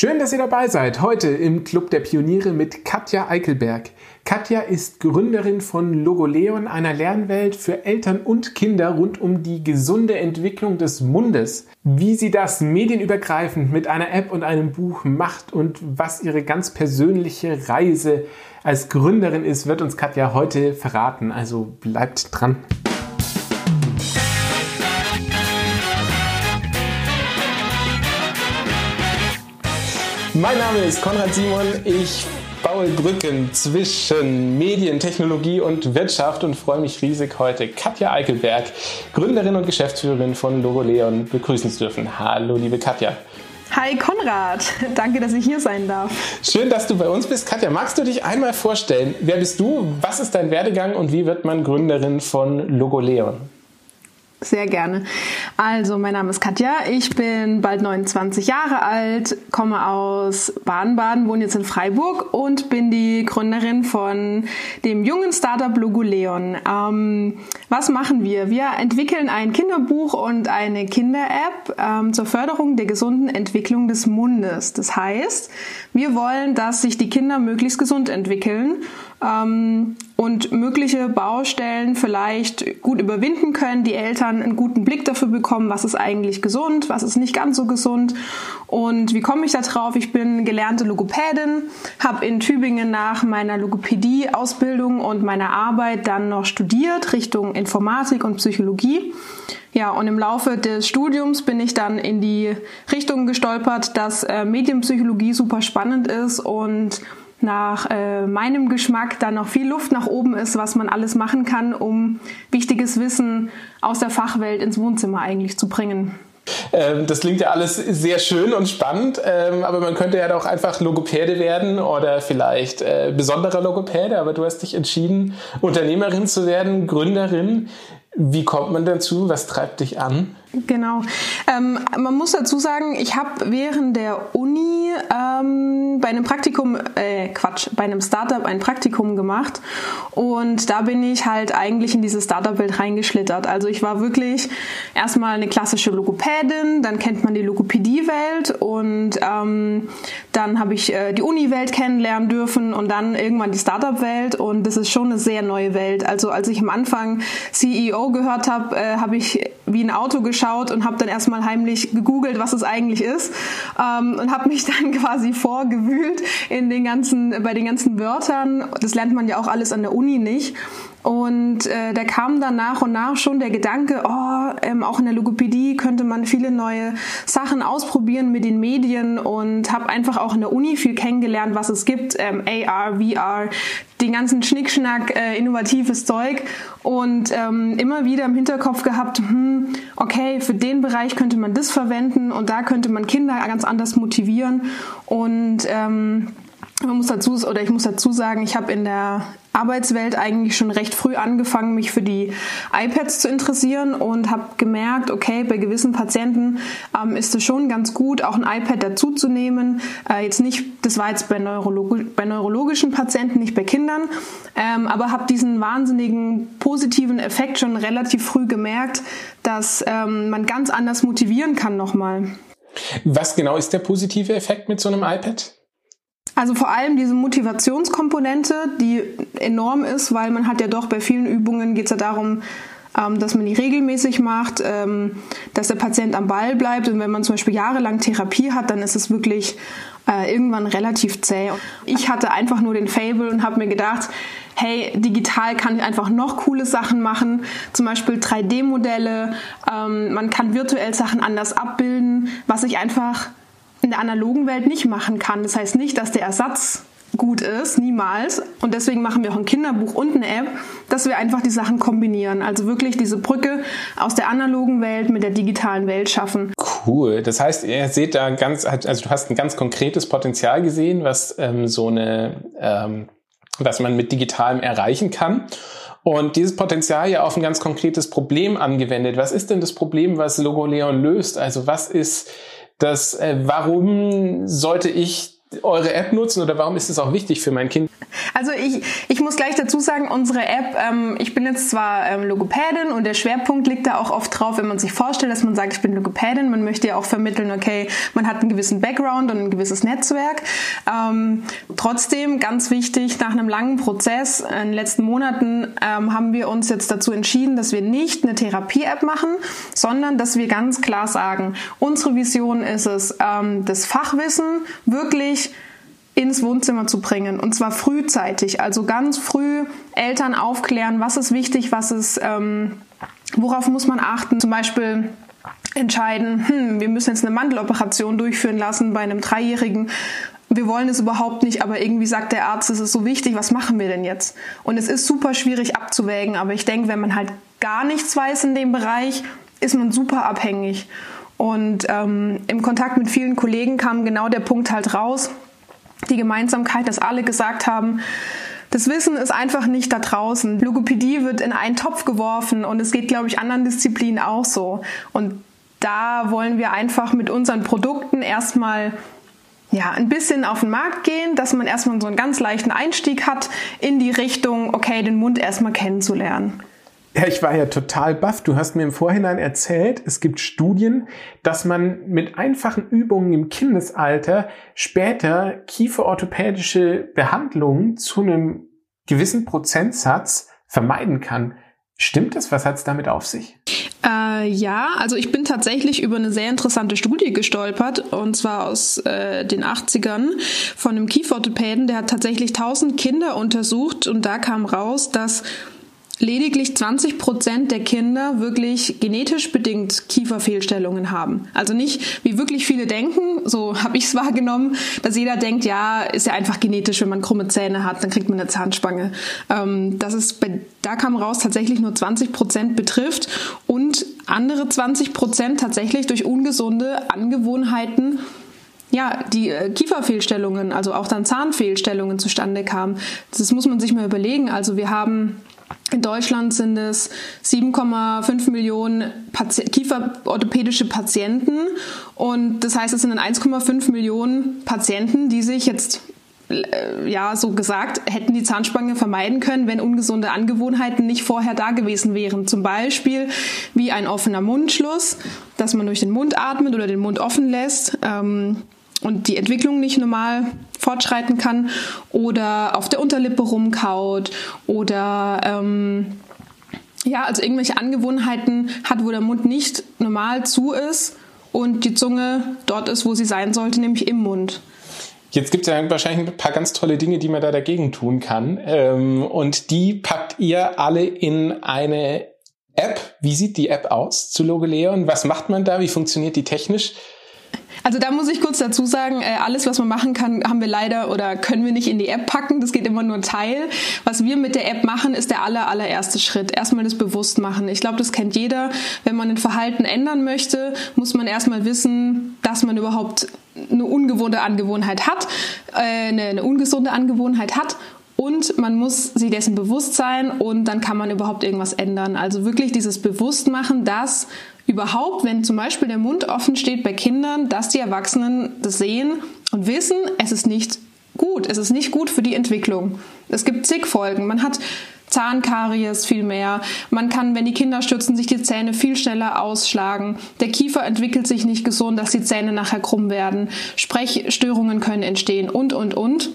Schön, dass ihr dabei seid. Heute im Club der Pioniere mit Katja Eichelberg. Katja ist Gründerin von Logoleon, einer Lernwelt für Eltern und Kinder rund um die gesunde Entwicklung des Mundes. Wie sie das medienübergreifend mit einer App und einem Buch macht und was ihre ganz persönliche Reise als Gründerin ist, wird uns Katja heute verraten. Also bleibt dran. Mein Name ist Konrad Simon. Ich baue Brücken zwischen Medien, Technologie und Wirtschaft und freue mich riesig, heute Katja Eichelberg, Gründerin und Geschäftsführerin von Logoleon, begrüßen zu dürfen. Hallo, liebe Katja. Hi Konrad, danke, dass ich hier sein darf. Schön, dass du bei uns bist. Katja, magst du dich einmal vorstellen? Wer bist du? Was ist dein Werdegang und wie wird man Gründerin von Logoleon? Sehr gerne. Also, mein Name ist Katja. Ich bin bald 29 Jahre alt, komme aus Baden-Baden, wohne jetzt in Freiburg und bin die Gründerin von dem jungen Startup Logoleon. Ähm, was machen wir? Wir entwickeln ein Kinderbuch und eine Kinder-App ähm, zur Förderung der gesunden Entwicklung des Mundes. Das heißt, wir wollen, dass sich die Kinder möglichst gesund entwickeln ähm, und mögliche Baustellen vielleicht gut überwinden können, die Eltern einen guten Blick dafür bekommen, was ist eigentlich gesund, was ist nicht ganz so gesund und wie komme ich da drauf? Ich bin gelernte Logopädin, habe in Tübingen nach meiner Logopädie-Ausbildung und meiner Arbeit dann noch studiert Richtung Informatik und Psychologie. Ja, und im Laufe des Studiums bin ich dann in die Richtung gestolpert, dass äh, Medienpsychologie super spannend ist und nach äh, meinem Geschmack da noch viel Luft nach oben ist, was man alles machen kann, um wichtiges Wissen aus der Fachwelt ins Wohnzimmer eigentlich zu bringen. Ähm, das klingt ja alles sehr schön und spannend, ähm, aber man könnte ja doch einfach Logopäde werden oder vielleicht äh, besonderer Logopäde, aber du hast dich entschieden, Unternehmerin zu werden, Gründerin. Wie kommt man dazu? Was treibt dich an? Genau. Ähm, man muss dazu sagen, ich habe während der Uni ähm, bei einem Praktikum, äh, Quatsch, bei einem Startup ein Praktikum gemacht und da bin ich halt eigentlich in diese Startup-Welt reingeschlittert. Also ich war wirklich erstmal eine klassische Logopädin, dann kennt man die Logopädie-Welt und ähm, dann habe ich äh, die Uni-Welt kennenlernen dürfen und dann irgendwann die Startup-Welt und das ist schon eine sehr neue Welt. Also als ich am Anfang CEO gehört habe, äh, habe ich wie ein Auto geschaut geschaut und habe dann erstmal heimlich gegoogelt, was es eigentlich ist ähm, und habe mich dann quasi vorgewühlt in den ganzen, bei den ganzen Wörtern. Das lernt man ja auch alles an der Uni nicht. Und äh, da kam dann nach und nach schon der Gedanke, oh, ähm, auch in der Logopädie könnte man viele neue Sachen ausprobieren mit den Medien und habe einfach auch in der Uni viel kennengelernt, was es gibt, ähm, AR, VR, den ganzen Schnickschnack, äh, innovatives Zeug. Und ähm, immer wieder im Hinterkopf gehabt, hm, okay, für den Bereich könnte man das verwenden und da könnte man Kinder ganz anders motivieren. Und ähm, man muss dazu oder ich muss dazu sagen, ich habe in der Arbeitswelt eigentlich schon recht früh angefangen, mich für die iPads zu interessieren und habe gemerkt, okay, bei gewissen Patienten ähm, ist es schon ganz gut, auch ein iPad dazuzunehmen. Äh, jetzt nicht, das war jetzt bei, Neurologi bei neurologischen Patienten, nicht bei Kindern, ähm, aber habe diesen wahnsinnigen positiven Effekt schon relativ früh gemerkt, dass ähm, man ganz anders motivieren kann nochmal. Was genau ist der positive Effekt mit so einem iPad? Also vor allem diese Motivationskomponente, die enorm ist, weil man hat ja doch bei vielen Übungen geht es ja darum, ähm, dass man die regelmäßig macht, ähm, dass der Patient am Ball bleibt. Und wenn man zum Beispiel jahrelang Therapie hat, dann ist es wirklich äh, irgendwann relativ zäh. Ich hatte einfach nur den Fable und habe mir gedacht, hey, digital kann ich einfach noch coole Sachen machen, zum Beispiel 3D-Modelle, ähm, man kann virtuell Sachen anders abbilden, was ich einfach in der analogen Welt nicht machen kann. Das heißt nicht, dass der Ersatz gut ist, niemals. Und deswegen machen wir auch ein Kinderbuch und eine App, dass wir einfach die Sachen kombinieren. Also wirklich diese Brücke aus der analogen Welt mit der digitalen Welt schaffen. Cool. Das heißt, ihr seht da ganz, also du hast ein ganz konkretes Potenzial gesehen, was ähm, so eine, ähm, was man mit digitalem erreichen kann. Und dieses Potenzial ja auf ein ganz konkretes Problem angewendet. Was ist denn das Problem, was Logo Leon löst? Also was ist das, äh, warum sollte ich eure App nutzen oder warum ist es auch wichtig für mein Kind? Also ich, ich muss gleich dazu sagen, unsere App, ähm, ich bin jetzt zwar ähm, Logopädin und der Schwerpunkt liegt da auch oft drauf, wenn man sich vorstellt, dass man sagt, ich bin Logopädin, man möchte ja auch vermitteln, okay, man hat einen gewissen Background und ein gewisses Netzwerk. Ähm, trotzdem, ganz wichtig, nach einem langen Prozess in den letzten Monaten ähm, haben wir uns jetzt dazu entschieden, dass wir nicht eine Therapie-App machen, sondern dass wir ganz klar sagen, unsere Vision ist es, ähm, das Fachwissen wirklich ins Wohnzimmer zu bringen und zwar frühzeitig, also ganz früh Eltern aufklären, was ist wichtig, was ist, ähm, worauf muss man achten, zum Beispiel entscheiden, hm, wir müssen jetzt eine Mandeloperation durchführen lassen bei einem Dreijährigen. Wir wollen es überhaupt nicht, aber irgendwie sagt der Arzt, es ist so wichtig, was machen wir denn jetzt? Und es ist super schwierig abzuwägen, aber ich denke, wenn man halt gar nichts weiß in dem Bereich, ist man super abhängig. Und ähm, im Kontakt mit vielen Kollegen kam genau der Punkt halt raus, die Gemeinsamkeit, dass alle gesagt haben, das Wissen ist einfach nicht da draußen. Logopädie wird in einen Topf geworfen und es geht, glaube ich, anderen Disziplinen auch so. Und da wollen wir einfach mit unseren Produkten erstmal ja, ein bisschen auf den Markt gehen, dass man erstmal so einen ganz leichten Einstieg hat in die Richtung, okay, den Mund erstmal kennenzulernen. Ja, ich war ja total baff. Du hast mir im Vorhinein erzählt, es gibt Studien, dass man mit einfachen Übungen im Kindesalter später kieferorthopädische Behandlungen zu einem gewissen Prozentsatz vermeiden kann. Stimmt das? Was hat es damit auf sich? Äh, ja, also ich bin tatsächlich über eine sehr interessante Studie gestolpert und zwar aus äh, den 80ern von einem Kieferorthopäden, der hat tatsächlich 1000 Kinder untersucht und da kam raus, dass lediglich 20 Prozent der Kinder wirklich genetisch bedingt Kieferfehlstellungen haben. Also nicht, wie wirklich viele denken, so habe ich es wahrgenommen, dass jeder denkt, ja, ist ja einfach genetisch, wenn man krumme Zähne hat, dann kriegt man eine Zahnspange. Ähm, das ist bei, da kam raus, tatsächlich nur 20 Prozent betrifft und andere 20 Prozent tatsächlich durch ungesunde Angewohnheiten ja, die äh, Kieferfehlstellungen, also auch dann Zahnfehlstellungen zustande kamen. Das muss man sich mal überlegen. Also wir haben in Deutschland sind es 7,5 Millionen Pati kieferorthopädische Patienten und das heißt, es sind 1,5 Millionen Patienten, die sich jetzt äh, ja, so gesagt, hätten die Zahnspange vermeiden können, wenn ungesunde Angewohnheiten nicht vorher da gewesen wären. Zum Beispiel wie ein offener Mundschluss, dass man durch den Mund atmet oder den Mund offen lässt. Ähm, und die Entwicklung nicht normal fortschreiten kann oder auf der Unterlippe rumkaut oder ähm, ja, also irgendwelche Angewohnheiten hat, wo der Mund nicht normal zu ist und die Zunge dort ist, wo sie sein sollte, nämlich im Mund. Jetzt gibt es ja wahrscheinlich ein paar ganz tolle Dinge, die man da dagegen tun kann. Ähm, und die packt ihr alle in eine App. Wie sieht die App aus zu Logeleon? Was macht man da? Wie funktioniert die technisch? Also da muss ich kurz dazu sagen, äh, alles, was man machen kann, haben wir leider oder können wir nicht in die App packen. Das geht immer nur Teil. Was wir mit der App machen, ist der aller, allererste Schritt. Erstmal das Bewusstmachen. Ich glaube, das kennt jeder. Wenn man ein Verhalten ändern möchte, muss man erstmal wissen, dass man überhaupt eine ungewohnte Angewohnheit hat, äh, eine, eine ungesunde Angewohnheit hat und man muss sich dessen bewusst sein und dann kann man überhaupt irgendwas ändern. Also wirklich dieses Bewusstmachen, dass überhaupt, wenn zum Beispiel der Mund offen steht bei Kindern, dass die Erwachsenen das sehen und wissen, es ist nicht gut, es ist nicht gut für die Entwicklung. Es gibt zig Folgen. Man hat Zahnkaries viel mehr. Man kann, wenn die Kinder stürzen, sich die Zähne viel schneller ausschlagen. Der Kiefer entwickelt sich nicht gesund, dass die Zähne nachher krumm werden. Sprechstörungen können entstehen und, und, und.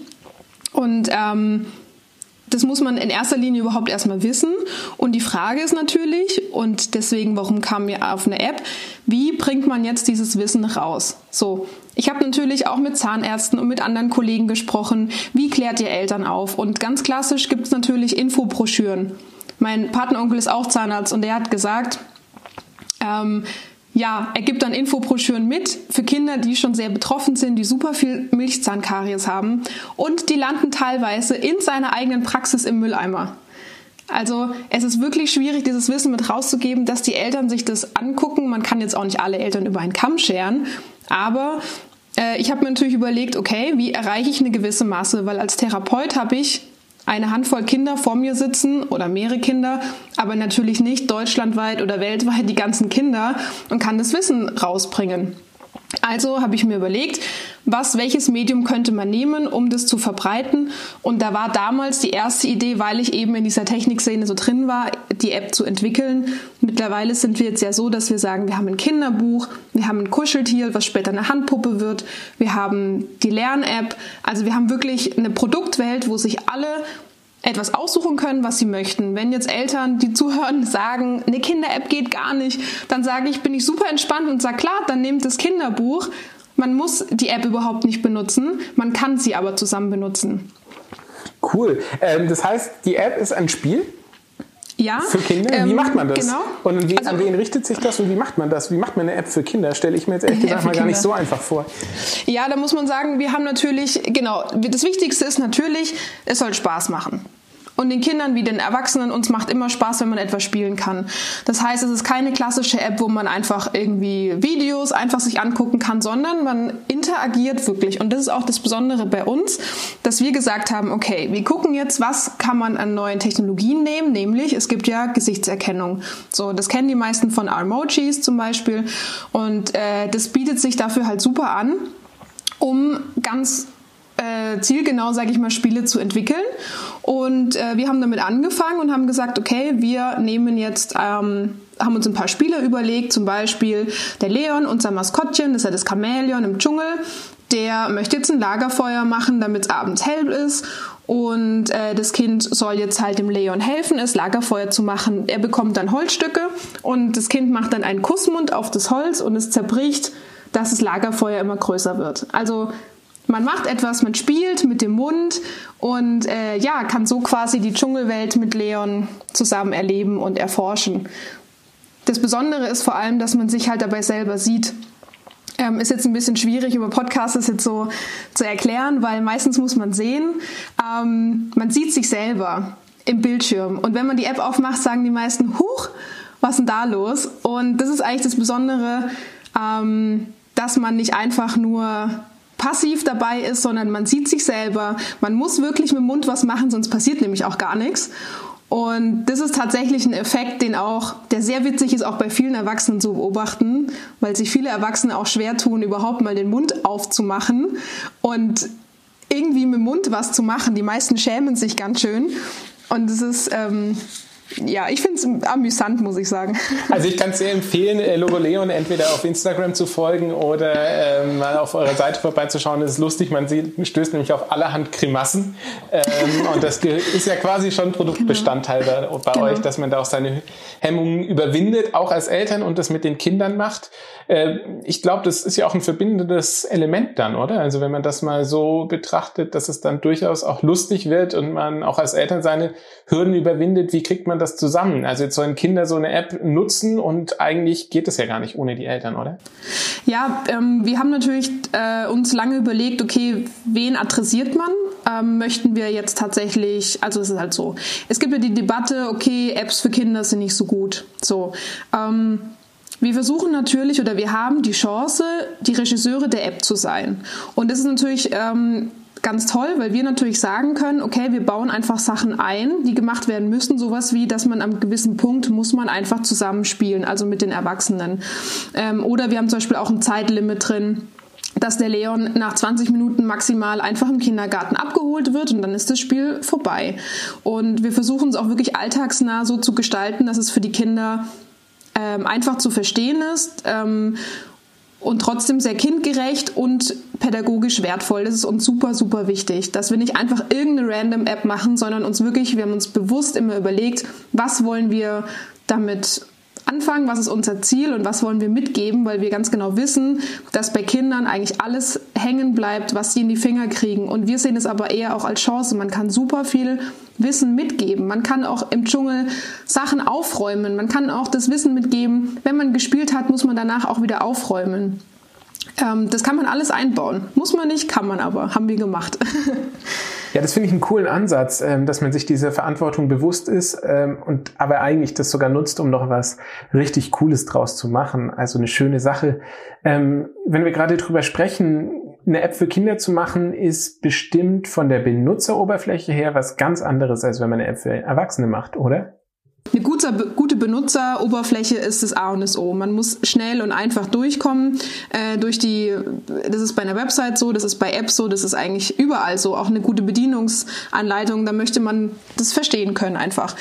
Und ähm, das muss man in erster Linie überhaupt erstmal wissen. Und die Frage ist natürlich, und deswegen, warum kam mir auf eine App, wie bringt man jetzt dieses Wissen raus? So, ich habe natürlich auch mit Zahnärzten und mit anderen Kollegen gesprochen. Wie klärt ihr Eltern auf? Und ganz klassisch gibt es natürlich Infobroschüren. Mein Patenonkel ist auch Zahnarzt und der hat gesagt, ähm, ja, er gibt dann Infobroschüren mit für Kinder, die schon sehr betroffen sind, die super viel Milchzahnkaries haben und die landen teilweise in seiner eigenen Praxis im Mülleimer. Also es ist wirklich schwierig, dieses Wissen mit rauszugeben, dass die Eltern sich das angucken. Man kann jetzt auch nicht alle Eltern über einen Kamm scheren, aber äh, ich habe mir natürlich überlegt, okay, wie erreiche ich eine gewisse Masse? Weil als Therapeut habe ich eine Handvoll Kinder vor mir sitzen oder mehrere Kinder, aber natürlich nicht deutschlandweit oder weltweit die ganzen Kinder und kann das Wissen rausbringen. Also habe ich mir überlegt, was, welches Medium könnte man nehmen, um das zu verbreiten. Und da war damals die erste Idee, weil ich eben in dieser Technikszene so drin war, die App zu entwickeln. Mittlerweile sind wir jetzt ja so, dass wir sagen, wir haben ein Kinderbuch, wir haben ein Kuscheltier, was später eine Handpuppe wird, wir haben die Lern-App. Also wir haben wirklich eine Produktwelt, wo sich alle etwas aussuchen können, was sie möchten. Wenn jetzt Eltern, die zuhören, sagen, eine Kinder-App geht gar nicht, dann sage ich, bin ich super entspannt und sage, klar, dann nehmt das Kinderbuch. Man muss die App überhaupt nicht benutzen, man kann sie aber zusammen benutzen. Cool. Ähm, das heißt, die App ist ein Spiel? Ja. Für Kinder? Wie ähm, macht man das? Genau. Und wie, also, an wen richtet sich das und wie macht man das? Wie macht man eine App für Kinder? Stelle ich mir jetzt ehrlich gesagt mal gar nicht so einfach vor. Ja, da muss man sagen, wir haben natürlich, genau, das Wichtigste ist natürlich, es soll Spaß machen. Und den Kindern wie den Erwachsenen, uns macht immer Spaß, wenn man etwas spielen kann. Das heißt, es ist keine klassische App, wo man einfach irgendwie Videos einfach sich angucken kann, sondern man interagiert wirklich. Und das ist auch das Besondere bei uns, dass wir gesagt haben, okay, wir gucken jetzt, was kann man an neuen Technologien nehmen, nämlich es gibt ja Gesichtserkennung. So, das kennen die meisten von Armojis zum Beispiel. Und äh, das bietet sich dafür halt super an, um ganz äh, zielgenau, sage ich mal, Spiele zu entwickeln. Und äh, wir haben damit angefangen und haben gesagt, okay, wir nehmen jetzt, ähm, haben uns ein paar Spiele überlegt, zum Beispiel der Leon, unser Maskottchen, das ist ja das Chamäleon im Dschungel, der möchte jetzt ein Lagerfeuer machen, damit es abends hell ist. Und äh, das Kind soll jetzt halt dem Leon helfen, es Lagerfeuer zu machen. Er bekommt dann Holzstücke und das Kind macht dann einen Kussmund auf das Holz und es zerbricht, dass das Lagerfeuer immer größer wird. Also man macht etwas, man spielt mit dem Mund und äh, ja, kann so quasi die Dschungelwelt mit Leon zusammen erleben und erforschen. Das Besondere ist vor allem, dass man sich halt dabei selber sieht. Ähm, ist jetzt ein bisschen schwierig über Podcasts jetzt so zu erklären, weil meistens muss man sehen, ähm, man sieht sich selber im Bildschirm. Und wenn man die App aufmacht, sagen die meisten, huch, was ist denn da los? Und das ist eigentlich das Besondere, ähm, dass man nicht einfach nur passiv dabei ist, sondern man sieht sich selber. Man muss wirklich mit dem Mund was machen, sonst passiert nämlich auch gar nichts. Und das ist tatsächlich ein Effekt, den auch, der sehr witzig ist, auch bei vielen Erwachsenen zu beobachten, weil sich viele Erwachsene auch schwer tun, überhaupt mal den Mund aufzumachen und irgendwie mit dem Mund was zu machen. Die meisten schämen sich ganz schön. Und es ist, ähm, ja, ich finde es amüsant, muss ich sagen. Also ich kann es sehr empfehlen, äh, Logo Leon entweder auf Instagram zu folgen oder ähm, mal auf eurer Seite vorbeizuschauen. Das ist lustig, man sieht, stößt nämlich auf allerhand Grimassen. Ähm, und das ist ja quasi schon Produktbestandteil genau. bei, bei genau. euch, dass man da auch seine Hemmungen überwindet, auch als Eltern und das mit den Kindern macht. Äh, ich glaube, das ist ja auch ein verbindendes Element dann, oder? Also wenn man das mal so betrachtet, dass es dann durchaus auch lustig wird und man auch als Eltern seine Hürden überwindet, wie kriegt man das zusammen? Also jetzt sollen Kinder so eine App nutzen und eigentlich geht es ja gar nicht ohne die Eltern, oder? Ja, ähm, wir haben natürlich äh, uns lange überlegt, okay, wen adressiert man? Ähm, möchten wir jetzt tatsächlich, also es ist halt so, es gibt ja die Debatte, okay, Apps für Kinder sind nicht so gut. So, ähm, wir versuchen natürlich oder wir haben die Chance, die Regisseure der App zu sein. Und das ist natürlich ähm, ganz toll, weil wir natürlich sagen können, okay, wir bauen einfach Sachen ein, die gemacht werden müssen. Sowas wie, dass man am gewissen Punkt muss man einfach zusammenspielen, also mit den Erwachsenen. Ähm, oder wir haben zum Beispiel auch ein Zeitlimit drin dass der Leon nach 20 Minuten maximal einfach im Kindergarten abgeholt wird und dann ist das Spiel vorbei. Und wir versuchen es auch wirklich alltagsnah so zu gestalten, dass es für die Kinder ähm, einfach zu verstehen ist ähm, und trotzdem sehr kindgerecht und pädagogisch wertvoll. Das ist uns super, super wichtig, dass wir nicht einfach irgendeine random App machen, sondern uns wirklich, wir haben uns bewusst immer überlegt, was wollen wir damit anfangen, was ist unser Ziel und was wollen wir mitgeben, weil wir ganz genau wissen, dass bei Kindern eigentlich alles hängen bleibt, was sie in die Finger kriegen. Und wir sehen es aber eher auch als Chance. Man kann super viel Wissen mitgeben. Man kann auch im Dschungel Sachen aufräumen. Man kann auch das Wissen mitgeben. Wenn man gespielt hat, muss man danach auch wieder aufräumen. Ähm, das kann man alles einbauen. Muss man nicht, kann man aber. Haben wir gemacht. Ja, das finde ich einen coolen Ansatz, ähm, dass man sich dieser Verantwortung bewusst ist ähm, und aber eigentlich das sogar nutzt, um noch was richtig Cooles draus zu machen. Also eine schöne Sache. Wenn wir gerade drüber sprechen, eine App für Kinder zu machen, ist bestimmt von der Benutzeroberfläche her was ganz anderes, als wenn man eine App für Erwachsene macht, oder? Eine gute, gute Benutzeroberfläche ist das A und das O. Man muss schnell und einfach durchkommen. Äh, durch die, das ist bei einer Website so, das ist bei Apps so, das ist eigentlich überall so. Auch eine gute Bedienungsanleitung, da möchte man das verstehen können einfach.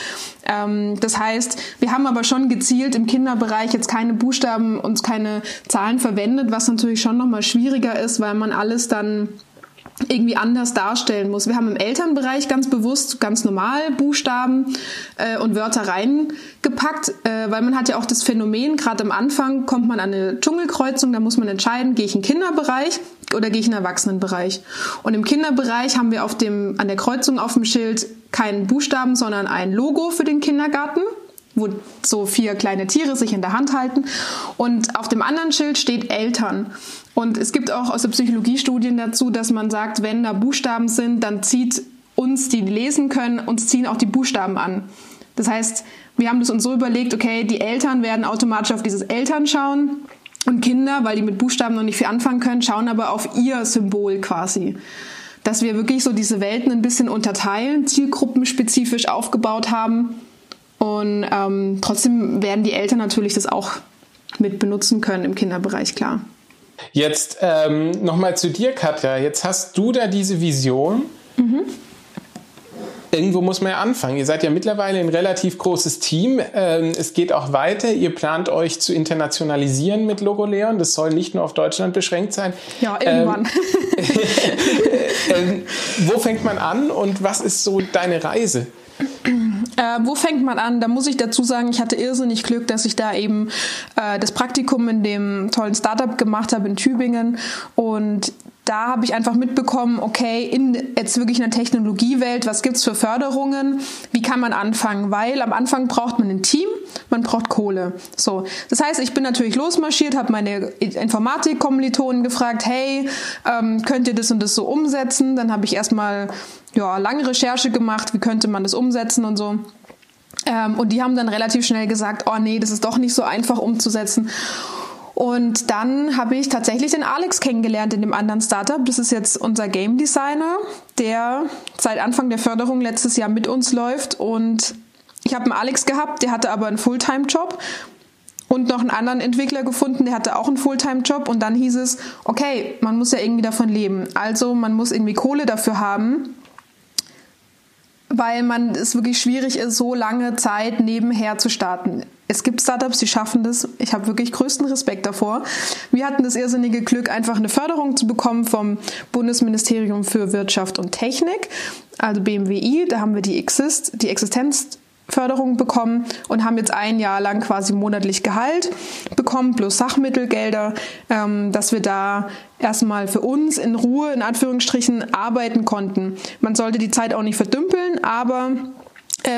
Ähm, das heißt, wir haben aber schon gezielt im Kinderbereich jetzt keine Buchstaben und keine Zahlen verwendet, was natürlich schon nochmal schwieriger ist, weil man alles dann irgendwie anders darstellen muss. Wir haben im Elternbereich ganz bewusst ganz normal Buchstaben äh, und Wörter reingepackt, äh, weil man hat ja auch das Phänomen, gerade am Anfang kommt man an eine Dschungelkreuzung, da muss man entscheiden, gehe ich in den Kinderbereich oder gehe ich in den Erwachsenenbereich. Und im Kinderbereich haben wir auf dem, an der Kreuzung auf dem Schild keinen Buchstaben, sondern ein Logo für den Kindergarten wo so vier kleine Tiere sich in der Hand halten. Und auf dem anderen Schild steht Eltern. Und es gibt auch aus der Psychologie Studien dazu, dass man sagt, wenn da Buchstaben sind, dann zieht uns, die lesen können, uns ziehen auch die Buchstaben an. Das heißt, wir haben das uns so überlegt, okay, die Eltern werden automatisch auf dieses Eltern schauen und Kinder, weil die mit Buchstaben noch nicht viel anfangen können, schauen aber auf ihr Symbol quasi. Dass wir wirklich so diese Welten ein bisschen unterteilen, zielgruppenspezifisch aufgebaut haben und ähm, trotzdem werden die Eltern natürlich das auch mit benutzen können im Kinderbereich, klar. Jetzt ähm, nochmal zu dir, Katja. Jetzt hast du da diese Vision. Mhm. Irgendwo muss man ja anfangen. Ihr seid ja mittlerweile ein relativ großes Team. Ähm, es geht auch weiter. Ihr plant euch zu internationalisieren mit Logo Leon. Das soll nicht nur auf Deutschland beschränkt sein. Ja, irgendwann. Ähm, äh, wo fängt man an und was ist so deine Reise? Äh, wo fängt man an? Da muss ich dazu sagen, ich hatte irrsinnig Glück, dass ich da eben äh, das Praktikum in dem tollen Startup gemacht habe in Tübingen und da habe ich einfach mitbekommen, okay, in jetzt wirklich einer Technologiewelt, was gibt's für Förderungen? Wie kann man anfangen? Weil am Anfang braucht man ein Team, man braucht Kohle. So, das heißt, ich bin natürlich losmarschiert, habe meine Informatik-Kommilitonen gefragt, hey, ähm, könnt ihr das und das so umsetzen? Dann habe ich erstmal ja lange Recherche gemacht, wie könnte man das umsetzen und so. Ähm, und die haben dann relativ schnell gesagt, oh nee, das ist doch nicht so einfach umzusetzen. Und dann habe ich tatsächlich den Alex kennengelernt in dem anderen Startup. Das ist jetzt unser Game Designer, der seit Anfang der Förderung letztes Jahr mit uns läuft. Und ich habe einen Alex gehabt, der hatte aber einen Fulltime-Job und noch einen anderen Entwickler gefunden, der hatte auch einen Fulltime-Job. Und dann hieß es, okay, man muss ja irgendwie davon leben. Also man muss irgendwie Kohle dafür haben weil man es wirklich schwierig ist, so lange Zeit nebenher zu starten. Es gibt Startups, die schaffen das. Ich habe wirklich größten Respekt davor. Wir hatten das irrsinnige Glück, einfach eine Förderung zu bekommen vom Bundesministerium für Wirtschaft und Technik, also BMWI. Da haben wir die Exist, die Existenz Förderung bekommen und haben jetzt ein Jahr lang quasi monatlich Gehalt bekommen plus Sachmittelgelder, ähm, dass wir da erstmal für uns in Ruhe in Anführungsstrichen arbeiten konnten. Man sollte die Zeit auch nicht verdümpeln, aber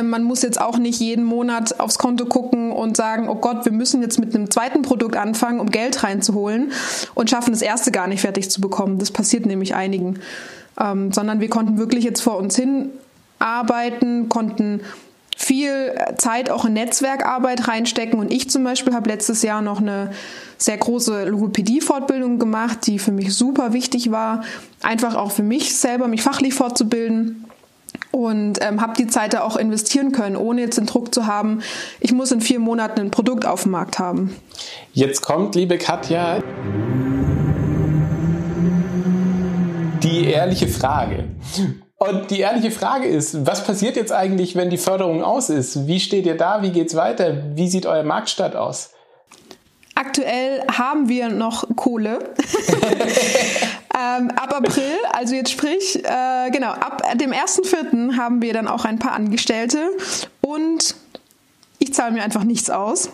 man muss jetzt auch nicht jeden Monat aufs Konto gucken und sagen, oh Gott, wir müssen jetzt mit einem zweiten Produkt anfangen, um Geld reinzuholen und schaffen das erste gar nicht fertig zu bekommen. Das passiert nämlich einigen. Ähm, sondern wir konnten wirklich jetzt vor uns hin arbeiten, konnten viel Zeit auch in Netzwerkarbeit reinstecken. Und ich zum Beispiel habe letztes Jahr noch eine sehr große Logopädie-Fortbildung gemacht, die für mich super wichtig war, einfach auch für mich selber, mich fachlich fortzubilden. Und ähm, habe die Zeit da auch investieren können, ohne jetzt den Druck zu haben, ich muss in vier Monaten ein Produkt auf dem Markt haben. Jetzt kommt, liebe Katja, die ehrliche Frage. Und die ehrliche Frage ist, was passiert jetzt eigentlich, wenn die Förderung aus ist? Wie steht ihr da? Wie geht's weiter? Wie sieht euer Marktstart aus? Aktuell haben wir noch Kohle. ähm, ab April, also jetzt sprich, äh, genau, ab dem 1.4. haben wir dann auch ein paar Angestellte und ich zahle mir einfach nichts aus.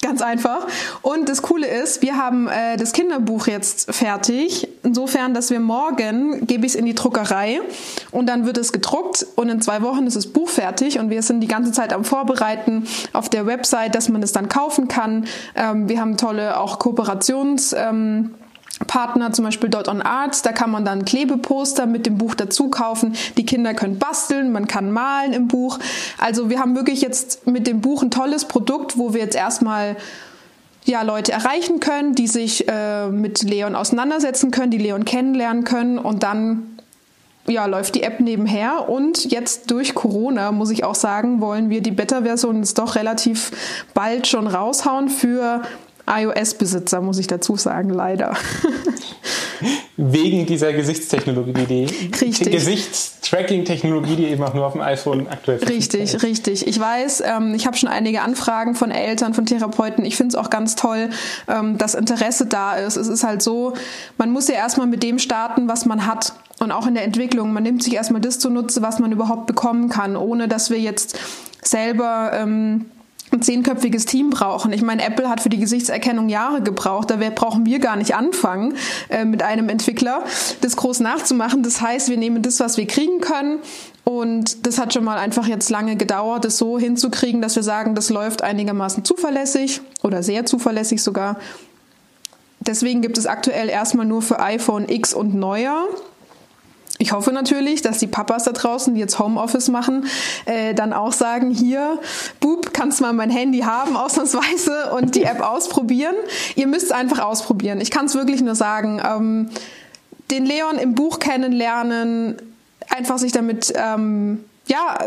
Ganz einfach. Und das Coole ist, wir haben äh, das Kinderbuch jetzt fertig. Insofern, dass wir morgen gebe ich es in die Druckerei und dann wird es gedruckt und in zwei Wochen ist das Buch fertig und wir sind die ganze Zeit am Vorbereiten auf der Website, dass man es dann kaufen kann. Ähm, wir haben tolle auch Kooperations ähm, Partner, zum Beispiel Dot on Arts, da kann man dann Klebeposter mit dem Buch dazu kaufen. Die Kinder können basteln, man kann malen im Buch. Also wir haben wirklich jetzt mit dem Buch ein tolles Produkt, wo wir jetzt erstmal ja, Leute erreichen können, die sich äh, mit Leon auseinandersetzen können, die Leon kennenlernen können und dann ja, läuft die App nebenher und jetzt durch Corona, muss ich auch sagen, wollen wir die Beta-Version jetzt doch relativ bald schon raushauen für iOS-Besitzer, muss ich dazu sagen, leider. Wegen dieser Gesichtstechnologie, die richtig. Gesichtstracking-Technologie, die eben auch nur auf dem iPhone aktuell Richtig, ist. richtig. Ich weiß, ähm, ich habe schon einige Anfragen von Eltern, von Therapeuten. Ich finde es auch ganz toll, ähm, dass Interesse da ist. Es ist halt so, man muss ja erstmal mit dem starten, was man hat. Und auch in der Entwicklung, man nimmt sich erstmal das zunutze, was man überhaupt bekommen kann, ohne dass wir jetzt selber ähm, ein zehnköpfiges Team brauchen. Ich meine, Apple hat für die Gesichtserkennung Jahre gebraucht. Da brauchen wir gar nicht anfangen, äh, mit einem Entwickler das groß nachzumachen. Das heißt, wir nehmen das, was wir kriegen können. Und das hat schon mal einfach jetzt lange gedauert, das so hinzukriegen, dass wir sagen, das läuft einigermaßen zuverlässig oder sehr zuverlässig sogar. Deswegen gibt es aktuell erstmal nur für iPhone X und neuer ich hoffe natürlich, dass die Papas da draußen, die jetzt Homeoffice machen, äh, dann auch sagen, hier, Bub, kannst mal mein Handy haben, ausnahmsweise, und die App ausprobieren. Ihr müsst es einfach ausprobieren. Ich kann es wirklich nur sagen. Ähm, den Leon im Buch kennenlernen, einfach sich damit ähm, ja,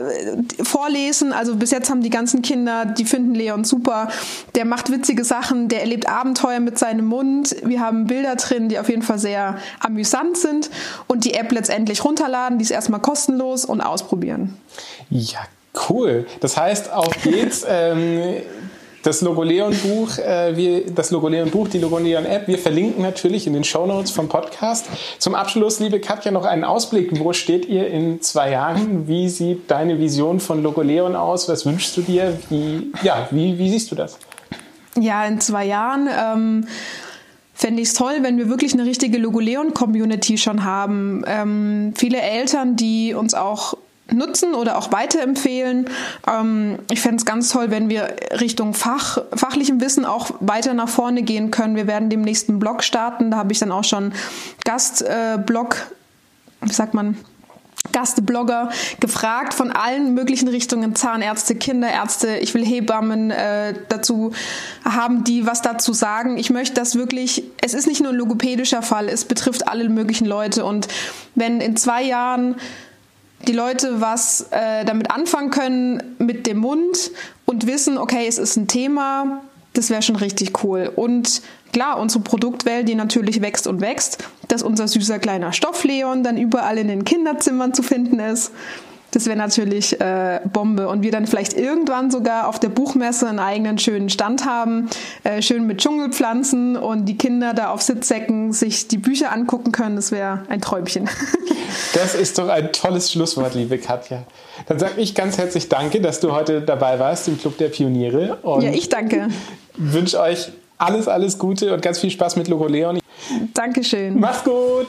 vorlesen. Also bis jetzt haben die ganzen Kinder, die finden Leon super. Der macht witzige Sachen, der erlebt Abenteuer mit seinem Mund. Wir haben Bilder drin, die auf jeden Fall sehr amüsant sind. Und die App letztendlich runterladen, die ist erstmal kostenlos und ausprobieren. Ja, cool. Das heißt, auf geht's. ähm, das Logoleon-Buch, äh, das Logoleon-Buch, die Logoleon-App, wir verlinken natürlich in den Shownotes vom Podcast. Zum Abschluss, liebe Katja, noch einen Ausblick. Wo steht ihr in zwei Jahren? Wie sieht deine Vision von Logoleon aus? Was wünschst du dir? Wie, ja, wie, wie siehst du das? Ja, in zwei Jahren. Ähm fände ich es toll, wenn wir wirklich eine richtige Logoleon-Community schon haben. Ähm, viele Eltern, die uns auch nutzen oder auch weiterempfehlen. Ähm, ich fände es ganz toll, wenn wir Richtung Fach, fachlichem Wissen auch weiter nach vorne gehen können. Wir werden demnächst einen Blog starten. Da habe ich dann auch schon Gastblog, äh, wie sagt man, Gastblogger gefragt von allen möglichen Richtungen, Zahnärzte, Kinderärzte, ich will Hebammen äh, dazu haben, die was dazu sagen. Ich möchte das wirklich, es ist nicht nur ein logopädischer Fall, es betrifft alle möglichen Leute und wenn in zwei Jahren die Leute was äh, damit anfangen können mit dem Mund und wissen, okay, es ist ein Thema, das wäre schon richtig cool. Und klar, unsere Produktwelt, die natürlich wächst und wächst, dass unser süßer kleiner Stoffleon dann überall in den Kinderzimmern zu finden ist. Das wäre natürlich äh, Bombe. Und wir dann vielleicht irgendwann sogar auf der Buchmesse einen eigenen schönen Stand haben, äh, schön mit Dschungelpflanzen und die Kinder da auf Sitzsäcken sich die Bücher angucken können. Das wäre ein Träumchen. Das ist doch ein tolles Schlusswort, liebe Katja. Dann sage ich ganz herzlich Danke, dass du heute dabei warst im Club der Pioniere. Und ja, ich danke. Wünsche euch alles, alles Gute und ganz viel Spaß mit Logo Leon. Dankeschön. Mach's gut.